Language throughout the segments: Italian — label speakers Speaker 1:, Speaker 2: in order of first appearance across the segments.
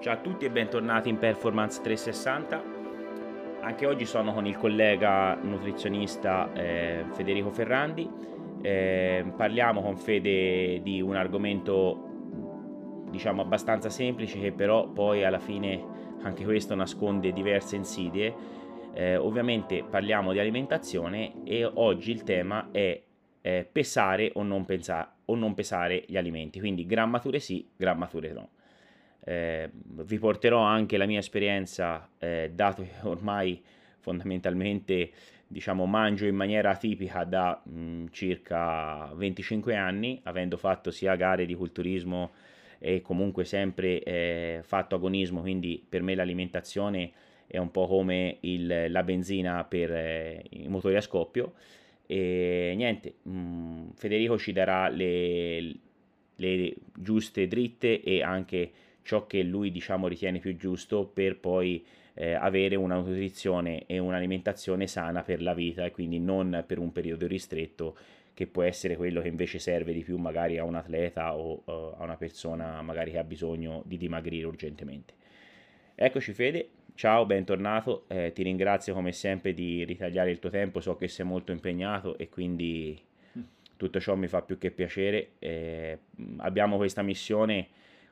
Speaker 1: Ciao a tutti e bentornati in Performance 360. Anche oggi sono con il collega nutrizionista eh, Federico Ferrandi. Eh, parliamo con Fede di un argomento diciamo abbastanza semplice che però poi alla fine anche questo nasconde diverse insidie. Eh, ovviamente parliamo di alimentazione e oggi il tema è eh, pesare o non, pensa- o non pesare gli alimenti, quindi grammature sì, grammature no. Eh, vi porterò anche la mia esperienza, eh, dato che ormai fondamentalmente diciamo, mangio in maniera atipica da mh, mm, circa 25 anni, avendo fatto sia gare di culturismo e comunque sempre eh, fatto agonismo, quindi per me l'alimentazione è un po' come il, la benzina per eh, i motori a scoppio. E niente, mh, mm, Federico ci darà le, le giuste dritte e anche ciò che lui diciamo ritiene più giusto per poi eh, avere una nutrizione e un'alimentazione sana per la vita e quindi non per un periodo ristretto che può essere quello che invece serve di più magari a un atleta o uh, a una persona magari che ha bisogno di dimagrire urgentemente. Eccoci Fede, ciao, bentornato, eh, ti ringrazio come sempre di ritagliare il tuo tempo, so che sei molto impegnato e quindi tutto ciò mi fa più che piacere. Eh, abbiamo questa missione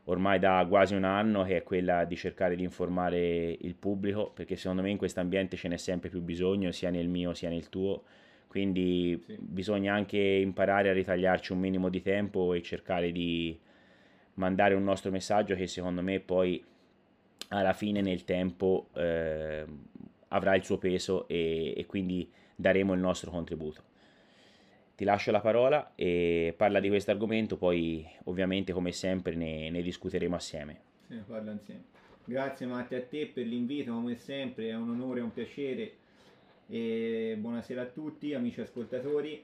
Speaker 1: ormai da quasi un anno che è quella di cercare di informare il pubblico perché secondo me in questo ambiente ce n'è sempre più bisogno sia nel mio sia nel tuo quindi sì. bisogna anche imparare a ritagliarci un minimo di tempo e cercare di mandare un nostro messaggio che secondo me poi alla fine nel tempo eh, avrà il suo peso e, e quindi daremo il nostro contributo ti lascio la parola e parla di questo argomento, poi ovviamente come sempre ne, ne discuteremo assieme.
Speaker 2: Sì, parla insieme. Grazie Matti a te per l'invito, come sempre è un onore, un piacere e buonasera a tutti amici ascoltatori.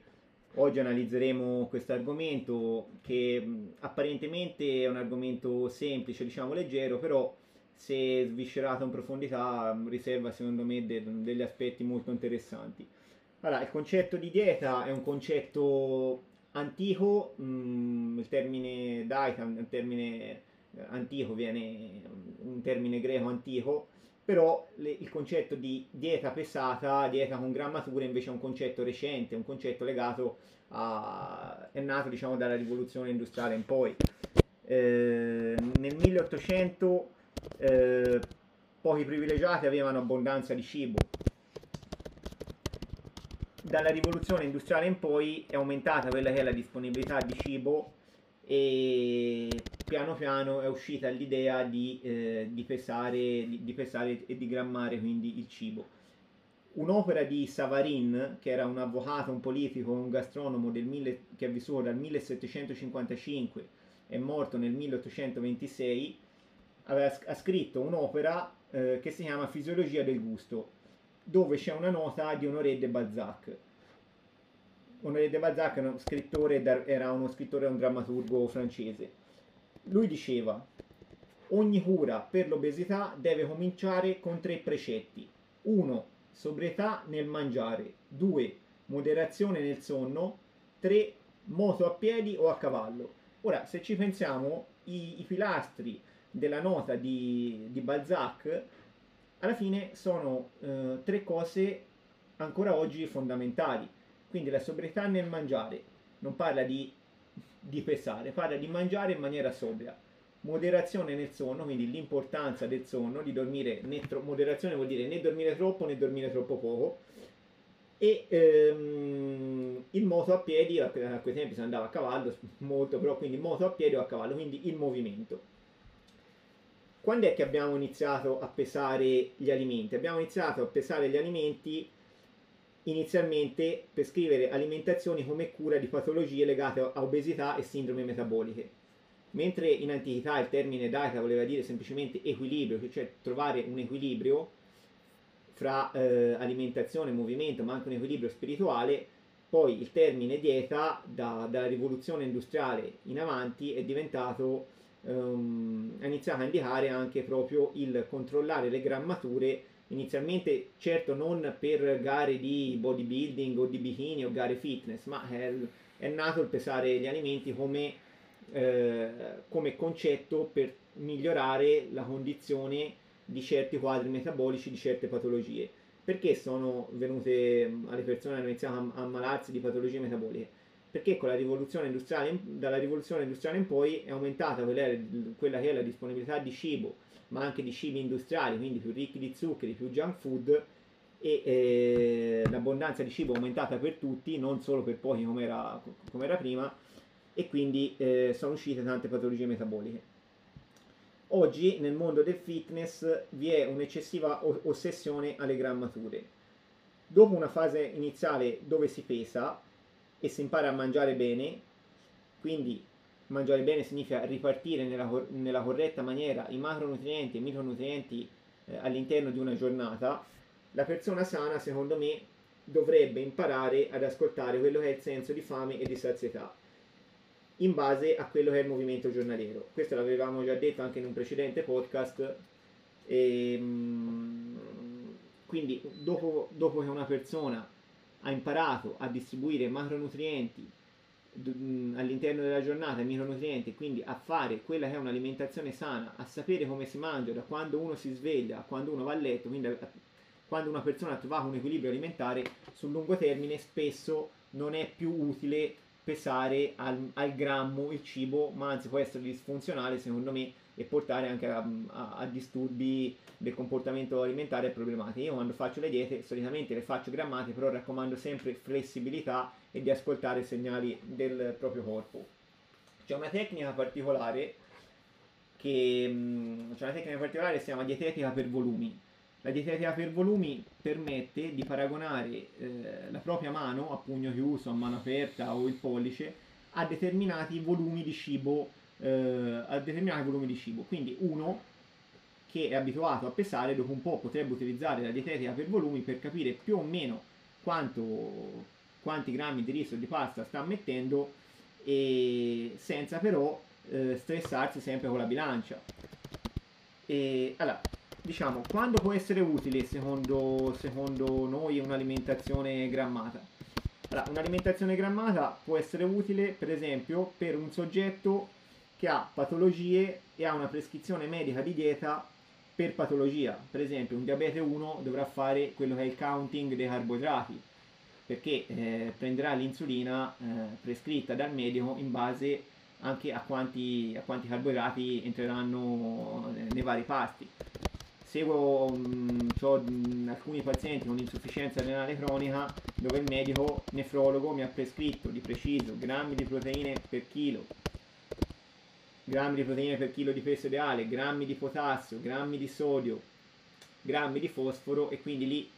Speaker 2: Oggi analizzeremo questo argomento che apparentemente è un argomento semplice, diciamo leggero, però se sviscerato in profondità riserva secondo me de- degli aspetti molto interessanti. Allora, il concetto di dieta è un concetto antico, mm, il termine dieta è un termine eh, antico, viene un termine greco antico, però le, il concetto di dieta pesata, dieta con grammatura invece è un concetto recente, un concetto legato a... è nato diciamo dalla rivoluzione industriale in poi. Eh, nel 1800 eh, pochi privilegiati avevano abbondanza di cibo, dalla rivoluzione industriale in poi è aumentata quella che è la disponibilità di cibo e piano piano è uscita l'idea di, eh, di, pesare, di, di, pesare, e di grammare quindi il cibo. Un'opera di Savarin, che era un avvocato, un politico, un gastronomo mille, che è vissuto dal 1755 e morto nel 1826, aveva, ha scritto un'opera eh, che si chiama Fisiologia del gusto, dove c'è una nota di Honoré de Balzac. Honoré de Balzac era, uno scrittore, era uno scrittore e un drammaturgo francese. Lui diceva, ogni cura per l'obesità deve cominciare con tre precetti. 1. Sobrietà nel mangiare. 2. Moderazione nel sonno. 3. Moto a piedi o a cavallo. Ora, se ci pensiamo, i, i pilastri della nota di, di Balzac alla fine sono eh, tre cose ancora oggi fondamentali. Quindi la sobrietà nel mangiare, non parla di, di pesare, parla di mangiare in maniera sobria. Moderazione nel sonno, quindi l'importanza del sonno, di dormire, tro- moderazione vuol dire né dormire troppo né dormire troppo poco. E ehm, il moto a piedi, a quei tempi si andava a cavallo, molto però, quindi moto a piedi o a cavallo, quindi il movimento quando è che abbiamo iniziato a pesare gli alimenti? Abbiamo iniziato a pesare gli alimenti inizialmente per scrivere alimentazioni come cura di patologie legate a obesità e sindrome metaboliche. Mentre in antichità il termine dieta voleva dire semplicemente equilibrio, cioè trovare un equilibrio fra eh, alimentazione e movimento, ma anche un equilibrio spirituale, poi il termine dieta da, dalla rivoluzione industriale in avanti è diventato ha iniziato a indicare anche proprio il controllare le grammature inizialmente certo non per gare di bodybuilding o di bikini o gare fitness ma è, è nato il pesare gli alimenti come, eh, come concetto per migliorare la condizione di certi quadri metabolici, di certe patologie. Perché sono venute alle persone hanno iniziato a ammalarsi di patologie metaboliche? Perché rivoluzione dalla rivoluzione industriale in poi è aumentata quella, quella che è la disponibilità di cibo, ma anche di cibi industriali, quindi più ricchi di zuccheri, più junk food, e eh, l'abbondanza di cibo è aumentata per tutti, non solo per pochi come era, come era prima, e quindi eh, sono uscite tante patologie metaboliche. Oggi nel mondo del fitness vi è un'eccessiva ossessione alle grammature. Dopo una fase iniziale dove si pesa e si impara a mangiare bene, quindi mangiare bene significa ripartire nella, nella corretta maniera i macronutrienti e i micronutrienti eh, all'interno di una giornata, la persona sana, secondo me, dovrebbe imparare ad ascoltare quello che è il senso di fame e di sazietà in base a quello che è il movimento giornaliero. Questo l'avevamo già detto anche in un precedente podcast. E, ehm, quindi dopo, dopo che una persona ha imparato a distribuire macronutrienti all'interno della giornata i micronutrienti, quindi a fare quella che è un'alimentazione sana, a sapere come si mangia da quando uno si sveglia a quando uno va a letto, quindi quando una persona ha trovato un equilibrio alimentare sul lungo termine spesso non è più utile pesare al, al, grammo il cibo, ma anzi può essere disfunzionale secondo me e portare anche a, a, a disturbi del comportamento alimentare problematiche. Io quando faccio le diete solitamente le faccio grammate, però raccomando sempre flessibilità e di ascoltare i segnali del proprio corpo. C'è una tecnica particolare che c'è una tecnica particolare che si chiama dietetica per volumi la dietetica per volumi permette di paragonare eh, la propria mano, a pugno chiuso, a mano aperta o il pollice, a determinati volumi di cibo, eh, a determinati volumi di cibo. Quindi uno che è abituato a pesare, dopo un po' potrebbe utilizzare la dietetica per volumi per capire più o meno quanto, quanti grammi di riso o di pasta sta mettendo e senza però eh, stressarsi sempre con la bilancia. E, allora, diciamo, quando può essere utile secondo, secondo noi un'alimentazione grammata? Allora, un'alimentazione grammata può essere utile, per esempio, per un soggetto che ha patologie e ha una prescrizione medica di dieta per patologia. Per esempio, un diabete 1 dovrà fare quello che è il counting dei carboidrati, perché eh, prenderà l'insulina eh, prescritta dal medico in base anche a quanti, a quanti carboidrati entreranno nei vari pasti seguo mh, mh, alcuni pazienti con insufficienza renale cronica dove il medico nefrologo mi ha prescritto di preciso grammi di proteine per chilo, grammi di proteine per chilo di peso ideale, grammi di potassio, grammi di sodio, grammi di fosforo e quindi lì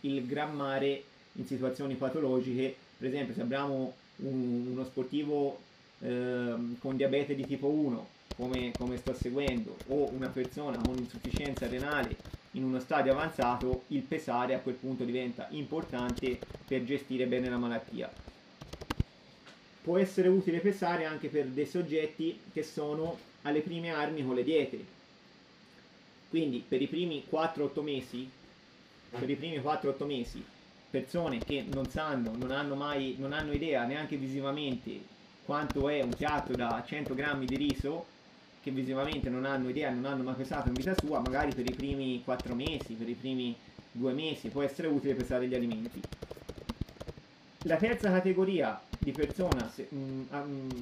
Speaker 2: il grammare in situazioni patologiche, per esempio se abbiamo un, uno sportivo eh, con diabete di tipo 1 come, come sto seguendo o una persona con insufficienza renale in uno stadio avanzato, il pesare a quel punto diventa importante per gestire bene la malattia. Può essere utile pesare anche per dei soggetti che sono alle prime armi con le diete. Quindi per i primi 4-8 mesi, per i primi 4-8 mesi, persone che non sanno, non hanno mai, non hanno idea neanche visivamente quanto è un piatto da 100 grammi di riso, che visivamente non hanno idea, non hanno mai pesato in vita sua, magari per i primi 4 mesi, per i primi 2 mesi può essere utile pesare gli alimenti. La terza categoria di persona se, mh, mm, a, mh, mm,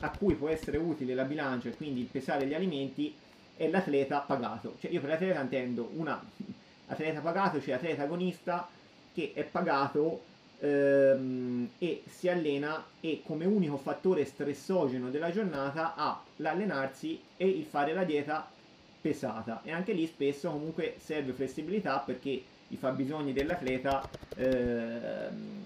Speaker 2: a, cui può essere utile la bilancia e quindi pesare gli alimenti è l'atleta pagato. Cioè io per l'atleta intendo un atleta pagato, cioè atleta agonista che è pagato ehm, e si allena e come unico fattore stressogeno della giornata ha l'allenarsi e il fare la dieta pesata e anche lì spesso comunque serve flessibilità perché i fabbisogni dell'atleta ehm,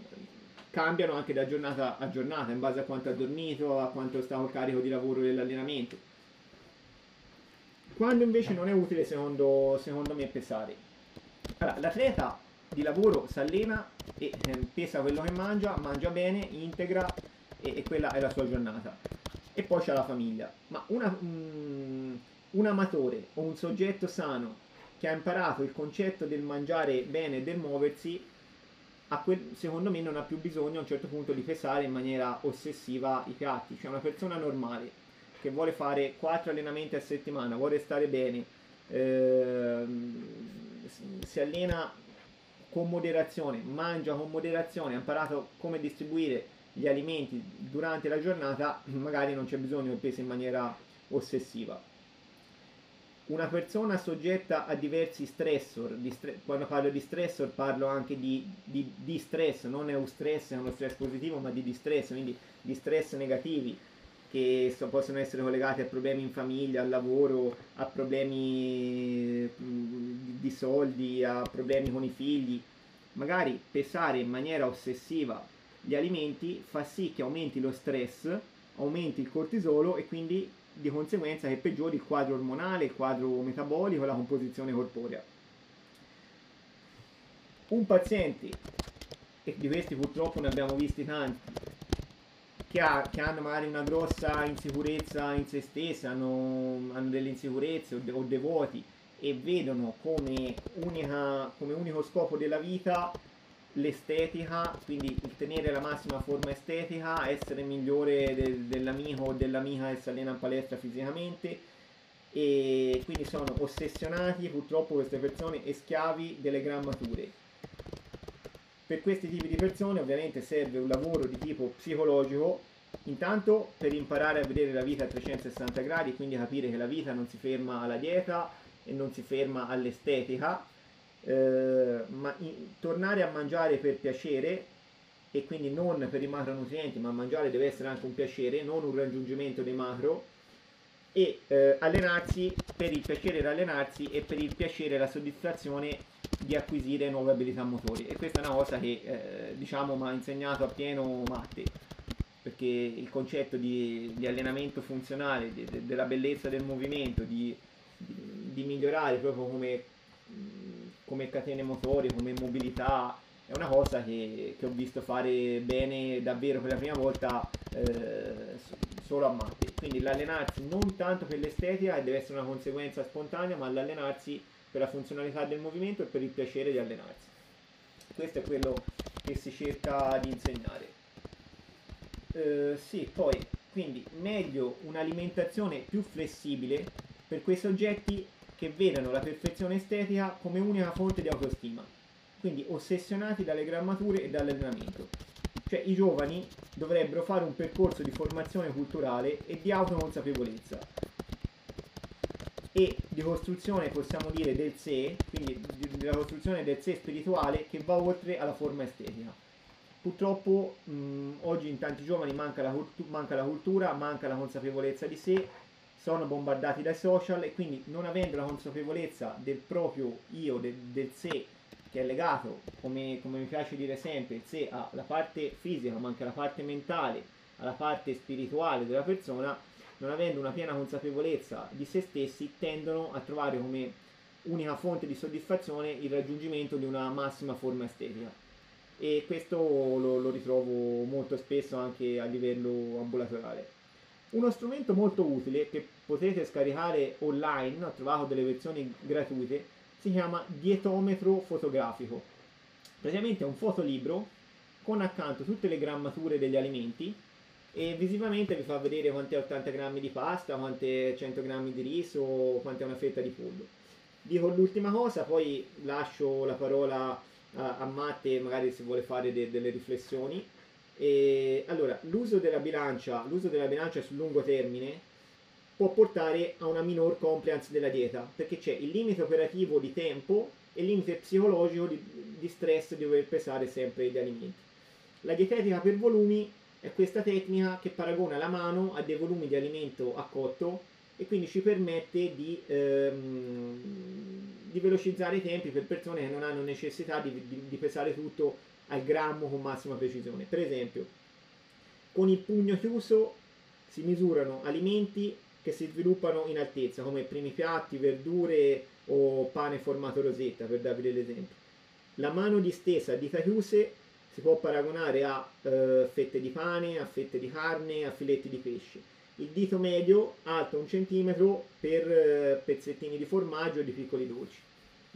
Speaker 2: cambiano anche da giornata a giornata in base a quanto ha dormito, a quanto sta col carico di lavoro dell'allenamento. Quando invece non è utile secondo, secondo me pesare. Allora, l'atleta di lavoro si allena e eh, pesa quello che mangia, mangia bene, integra e, e, quella è la sua giornata. E poi c'è la famiglia. Ma una, um, un amatore o un soggetto sano che ha imparato il concetto del mangiare bene e del muoversi, quel, secondo me non ha più bisogno a un certo punto di pesare in maniera ossessiva i piatti. Cioè una persona normale che vuole fare 4 allenamenti a settimana, vuole stare bene, ehm, si allena con moderazione, mangia con moderazione, ha imparato come distribuire gli alimenti durante la giornata, magari non c'è bisogno che pesi in maniera ossessiva. Una persona soggetta a diversi stressor, di stre- quando parlo di stressor parlo anche di, di, di stress, non è un stress, è uno stress positivo, ma di distress, quindi di stress negativi che so, possono essere collegati a problemi in famiglia, al lavoro, a problemi di soldi, a problemi con i figli. Magari pesare in maniera ossessiva gli alimenti fa sì che aumenti lo stress, aumenti il cortisolo e quindi di conseguenza che peggiori il quadro ormonale, il quadro metabolico e la composizione corporea. Un paziente, e di questi purtroppo ne abbiamo visti tanti, che, ha, che hanno magari una grossa insicurezza in se stessa, hanno, hanno delle insicurezze o, de, o devoti e vedono come, unica, come unico scopo della vita l'estetica, quindi il tenere la massima forma estetica, essere migliore de, dell'amico o dell'amica che si allena in palestra fisicamente e quindi sono ossessionati purtroppo queste persone e schiavi delle grammature. Per questi tipi di persone ovviamente serve un lavoro di tipo psicologico, intanto per imparare a vedere la vita a 360 gradi, quindi capire che la vita non si ferma alla dieta e non si ferma all'estetica, eh, ma in, tornare a mangiare per piacere e quindi non per i macronutrienti, ma mangiare deve essere anche un piacere, non un raggiungimento dei macro e eh, allenarsi per il piacere di allenarsi e per il piacere e la soddisfazione di acquisire nuove abilità motori e questa è una cosa che eh, diciamo mi ha insegnato a pieno Matte perché il concetto di, di allenamento funzionale, di, de, della bellezza del movimento, di, di migliorare proprio come come catene motori, come mobilità, è una cosa che, che ho visto fare bene davvero per la prima volta eh, solo a Matti. Quindi l'allenarsi non tanto per l'estetica deve essere una conseguenza spontanea, ma l'allenarsi per la funzionalità del movimento e per il piacere di allenarsi. Questo è quello che si cerca di insegnare. Eh, sì, poi, quindi meglio un'alimentazione più flessibile per quei soggetti che vedono la perfezione estetica come unica fonte di autostima, quindi ossessionati dalle grammature e dall'allenamento. Cioè i giovani dovrebbero fare un percorso di formazione culturale e di autoconsapevolezza e di costruzione, possiamo dire, del sé, quindi della costruzione del sé spirituale che va oltre alla forma estetica. Purtroppo mh, oggi in tanti giovani manca la, manca la cultura, manca la consapevolezza di sé sono bombardati dai social e quindi non avendo la consapevolezza del proprio io, del, del sé, che è legato, come, come mi piace dire sempre, il sé alla parte fisica, ma anche alla parte mentale, alla parte spirituale della persona, non avendo una piena consapevolezza di se stessi, tendono a trovare come unica fonte di soddisfazione il raggiungimento di una massima forma estetica. E questo lo, lo ritrovo molto spesso anche a livello ambulatoriale. Uno strumento molto utile che potete scaricare online, ho trovato delle versioni gratuite, si chiama dietometro fotografico. Praticamente è un fotolibro con accanto tutte le grammature degli alimenti e visivamente vi fa vedere quante 80 grammi di pasta, quante 100 grammi di riso, quante è una fetta di pollo. Dico l'ultima cosa, poi lascio la parola a, a Matte, magari se vuole fare de, delle riflessioni. E, allora, l'uso della bilancia, l'uso della bilancia sul lungo termine può portare a una minor compliance della dieta, perché c'è il limite operativo di tempo e il limite psicologico di, di stress di dover pesare sempre gli alimenti. La dietetica per volumi è questa tecnica che paragona la mano a dei volumi di alimento a cotto e quindi ci permette di, ehm, di velocizzare i tempi per persone che non hanno necessità di, di, di pesare tutto al grammo con massima precisione. Per esempio, con il pugno chiuso si misurano alimenti che si sviluppano in altezza, come primi piatti, verdure o pane formato rosetta, per darvi degli esempi. La mano distesa a dita chiuse si può paragonare a eh, fette di pane, a fette di carne, a filetti di pesce. Il dito medio alto un centimetro per eh, pezzettini di formaggio o di piccoli dolci.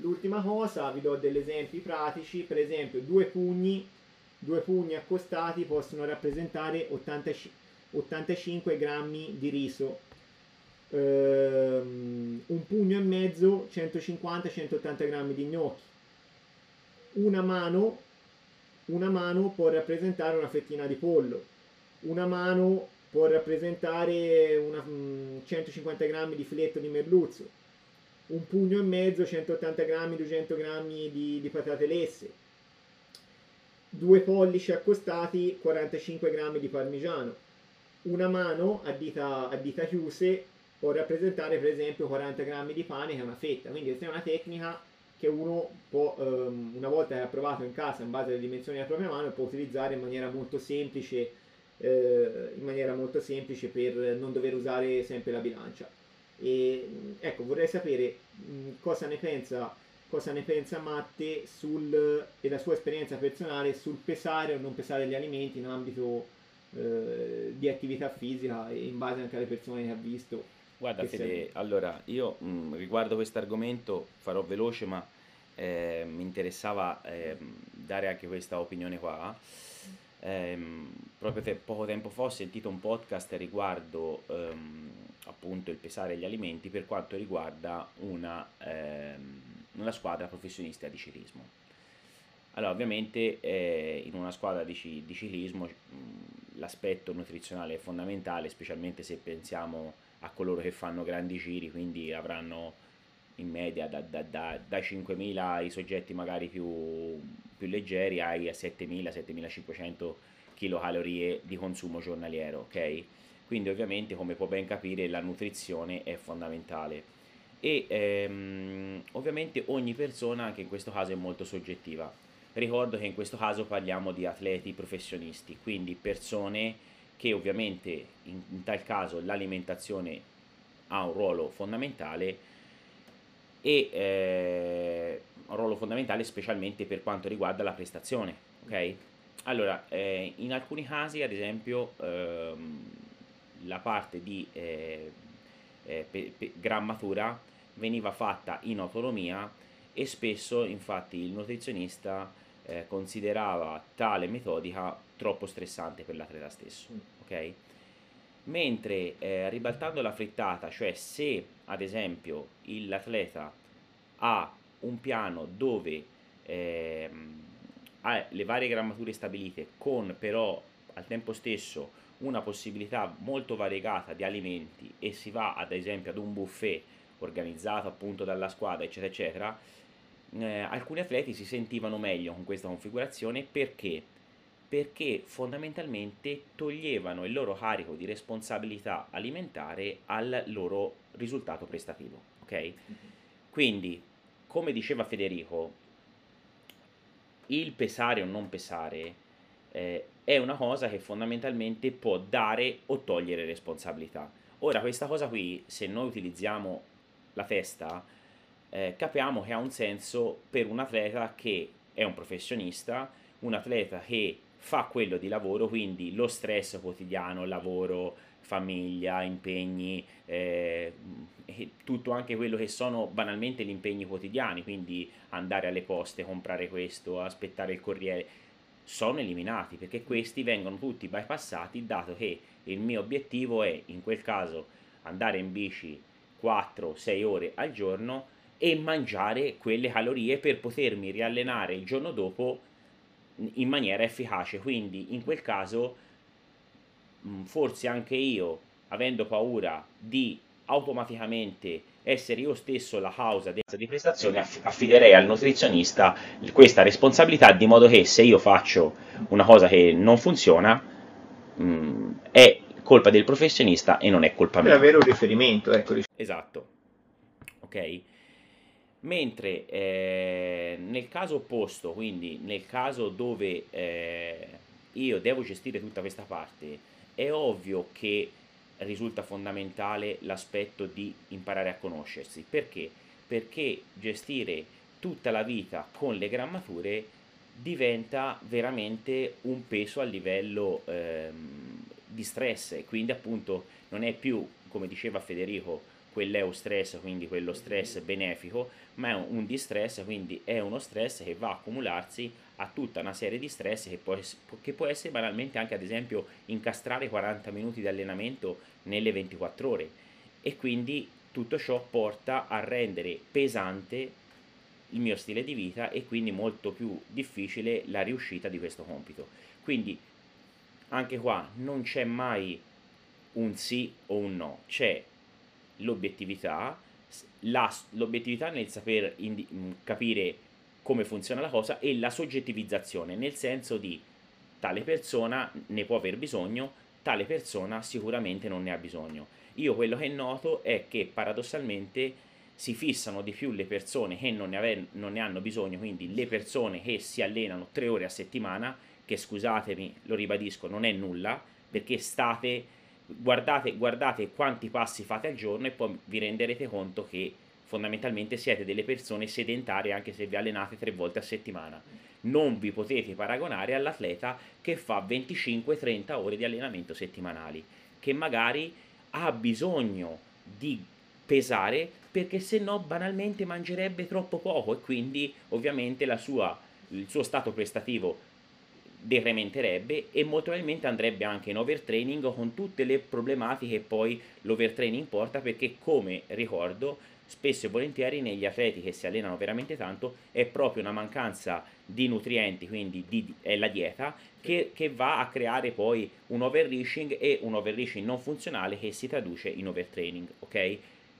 Speaker 2: L'ultima cosa, vi do degli esempi pratici, per esempio due pugni, due pugni accostati possono rappresentare 80, 85 grammi di riso. Ehm, un pugno e mezzo, 150-180 grammi di gnocchi. Una mano, una mano può rappresentare una fettina di pollo, una mano può rappresentare una, 150 mm, grammi di filetto di merluzzo, un pugno e mezzo, 180 grammi, 200 grammi di, di patate lesse, due pollici accostati, 45 grammi di parmigiano, una mano a dita, a dita chiuse può rappresentare per esempio 40 grammi di pane che è una fetta, quindi questa è una tecnica che uno può, um, una volta che ha provato in casa in base alle dimensioni della propria mano, può utilizzare in maniera molto semplice, eh, in maniera molto semplice per non dover usare sempre la bilancia. E, ecco, vorrei sapere mh, cosa ne pensa cosa ne pensa Matte sul, e la sua esperienza personale sul pesare o non pesare gli alimenti in ambito eh, di attività fisica e in base anche alle persone che ha visto.
Speaker 1: Guarda Fede, allora io mh, mm, riguardo questo argomento farò veloce ma eh, mi interessava eh, dare anche questa opinione qua. Eh, proprio te, poco tempo fa ho sentito un podcast riguardo ehm, appunto il pesare gli alimenti per quanto riguarda una, ehm, una squadra professionista di ciclismo. Allora, ovviamente eh, in una squadra di, di ciclismo mh, l'aspetto nutrizionale è fondamentale, specialmente se pensiamo a coloro che fanno grandi giri, quindi avranno in media da, da, da, da 5.000 i soggetti magari più, più leggeri ai 7.000-7.500 kcal di consumo giornaliero, ok? Quindi ovviamente come può ben capire la nutrizione è fondamentale e ehm, ovviamente ogni persona anche in questo caso è molto soggettiva. Ricordo che in questo caso parliamo di atleti professionisti, quindi persone che ovviamente in, in tal caso l'alimentazione ha un ruolo fondamentale e eh, un ruolo fondamentale specialmente per quanto riguarda la prestazione, ok? Allora, eh, in alcuni casi, ad esempio, ehm, la parte di eh, eh, pe, pe, grammatura veniva fatta in autonomia e spesso, infatti, il nutrizionista eh, considerava tale metodica troppo stressante per l'atleta stesso, mm. ok? Mentre eh, ribaltando la frittata, cioè se ad esempio l'atleta ha un piano dove eh, ha le varie grammature stabilite con però al tempo stesso una possibilità molto variegata di alimenti e si va ad esempio ad un buffet organizzato appunto dalla squadra eccetera eccetera eh, alcuni atleti si sentivano meglio con questa configurazione perché perché fondamentalmente toglievano il loro carico di responsabilità alimentare al loro risultato prestativo. Ok? Quindi, come diceva Federico, il pesare o non pesare eh, è una cosa che fondamentalmente può dare o togliere responsabilità. Ora, questa cosa qui, se noi utilizziamo la testa, eh, capiamo che ha un senso per un atleta che è un professionista, un atleta che fa quello di lavoro, quindi lo stress quotidiano, lavoro, famiglia, impegni, eh, tutto anche quello che sono banalmente gli impegni quotidiani, quindi andare alle poste, comprare questo, aspettare il corriere, sono eliminati perché questi vengono tutti bypassati dato che il mio obiettivo è in quel caso andare in bici 4-6 ore al giorno e mangiare quelle calorie per potermi riallenare il giorno dopo in maniera efficace. Quindi in quel caso forse anche io, avendo paura di automaticamente essere io stesso la causa di prestazione, affiderei al nutrizionista questa responsabilità di modo che se io faccio una cosa che non funziona mh, mm, è colpa del professionista e non è colpa mia.
Speaker 2: Per avere un riferimento, ecco.
Speaker 1: Esatto. Ok? mentre eh, nel caso opposto, quindi nel caso dove eh, io devo gestire tutta questa parte, è ovvio che risulta fondamentale l'aspetto di imparare a conoscersi. Perché? Perché gestire tutta la vita con le grammature diventa veramente un peso a livello ehm, di stress e quindi appunto non è più, come diceva Federico, quell'eustress, quindi quello stress benefico, ma è un distress, quindi è uno stress che va a accumularsi a tutta una serie di stress che può, che può essere banalmente anche ad esempio incastrare 40 minuti di allenamento nelle 24 ore e quindi tutto ciò porta a rendere pesante il mio stile di vita e quindi molto più difficile la riuscita di questo compito. Quindi anche qua non c'è mai un sì o un no, c'è l'obiettività, la, l'obiettività nel saper indi- capire come funziona la cosa e la soggettivizzazione, nel senso di tale persona ne può aver bisogno, tale persona sicuramente non ne ha bisogno. Io quello che noto è che paradossalmente si fissano di più le persone che non ne, ave- non ne hanno bisogno, quindi le persone che si allenano tre ore a settimana, che scusatemi, lo ribadisco, non è nulla, perché state, guardate, guardate quanti passi fate al giorno e poi vi renderete conto che fondamentalmente siete delle persone sedentarie anche se vi allenate tre volte a settimana. Non vi potete paragonare all'atleta che fa 25-30 ore di allenamento settimanali, che magari ha bisogno di pesare perché se no banalmente mangerebbe troppo poco e quindi ovviamente sua, il suo stato prestativo decrementerebbe e molto probabilmente andrebbe anche in overtraining con tutte le problematiche che poi l'overtraining porta perché come ricordo spesso e volentieri negli atleti che si allenano veramente tanto è proprio una mancanza di nutrienti, quindi di, è la dieta, che, che, va a creare poi un overreaching e un overreaching non funzionale che si traduce in overtraining, ok?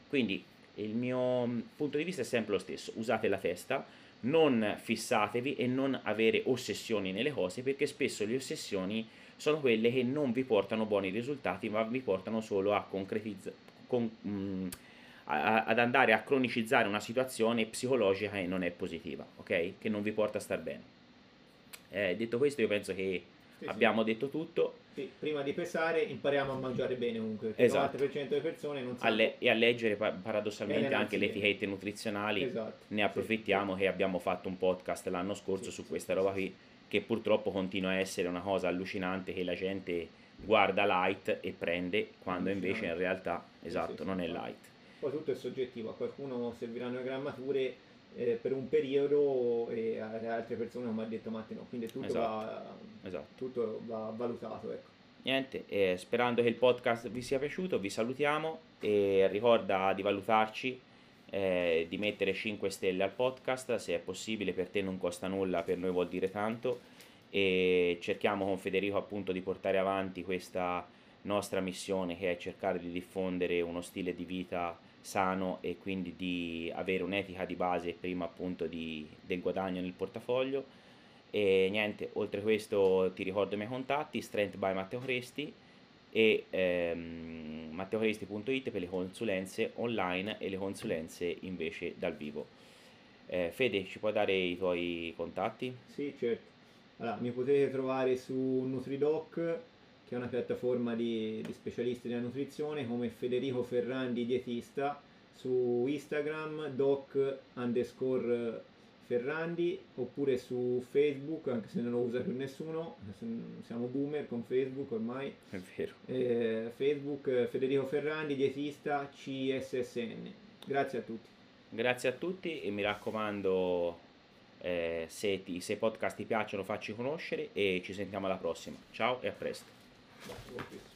Speaker 1: Quindi il mio mm, punto di vista è sempre lo stesso, usate la testa, non fissatevi e non avere ossessioni nelle cose perché spesso le ossessioni sono quelle che non vi portano buoni risultati ma vi portano solo a concretizzare con, ad andare a cronicizzare una situazione psicologica che non è positiva, ok? Che non vi porta a star bene. Eh, detto questo, io penso che sì, abbiamo sì. detto tutto.
Speaker 2: Sì, prima di pesare impariamo a mangiare bene comunque, esatto. il 90% delle persone non
Speaker 1: sanno... Le- e a leggere paradossalmente anche le etichette nutrizionali, esatto. ne approfittiamo che abbiamo fatto un podcast l'anno scorso su questa roba qui, che purtroppo continua a essere una cosa allucinante che la gente guarda light e prende, quando invece in realtà, esatto, non è light.
Speaker 2: Poi tutto è soggettivo, a qualcuno serviranno le grammature eh, per un periodo e altre persone non mi hanno detto ma no, quindi tutto, esatto. Va, esatto. tutto va valutato. Ecco.
Speaker 1: Niente, eh, sperando che il podcast vi sia piaciuto, vi salutiamo e ricorda di valutarci, eh, di mettere 5 stelle al podcast, se è possibile per te non costa nulla, per noi vuol dire tanto e cerchiamo con Federico appunto di portare avanti questa nostra missione che è cercare di diffondere uno stile di vita sano e quindi di avere un'etica di base prima appunto di, del guadagno nel portafoglio. E niente oltre questo ti ricordo i miei contatti Strength by Matteo Cresti e ehm, matteocresti.it per le consulenze online e le consulenze invece dal vivo. Eh, Fede ci puoi dare i tuoi contatti?
Speaker 2: Sì certo. Allora, mi potete trovare su Nutridoc che è una piattaforma di, di specialisti della nutrizione come Federico Ferrandi dietista su Instagram doc underscore Ferrandi oppure su Facebook anche se non lo usa più nessuno siamo boomer con Facebook ormai.
Speaker 1: È vero.
Speaker 2: Eh, Facebook Federico Ferrandi dietista CSSN grazie a tutti.
Speaker 1: Grazie a tutti e mi raccomando eh, se, ti, se i podcast ti piacciono facci conoscere e ci sentiamo alla prossima. Ciao e a presto That's what this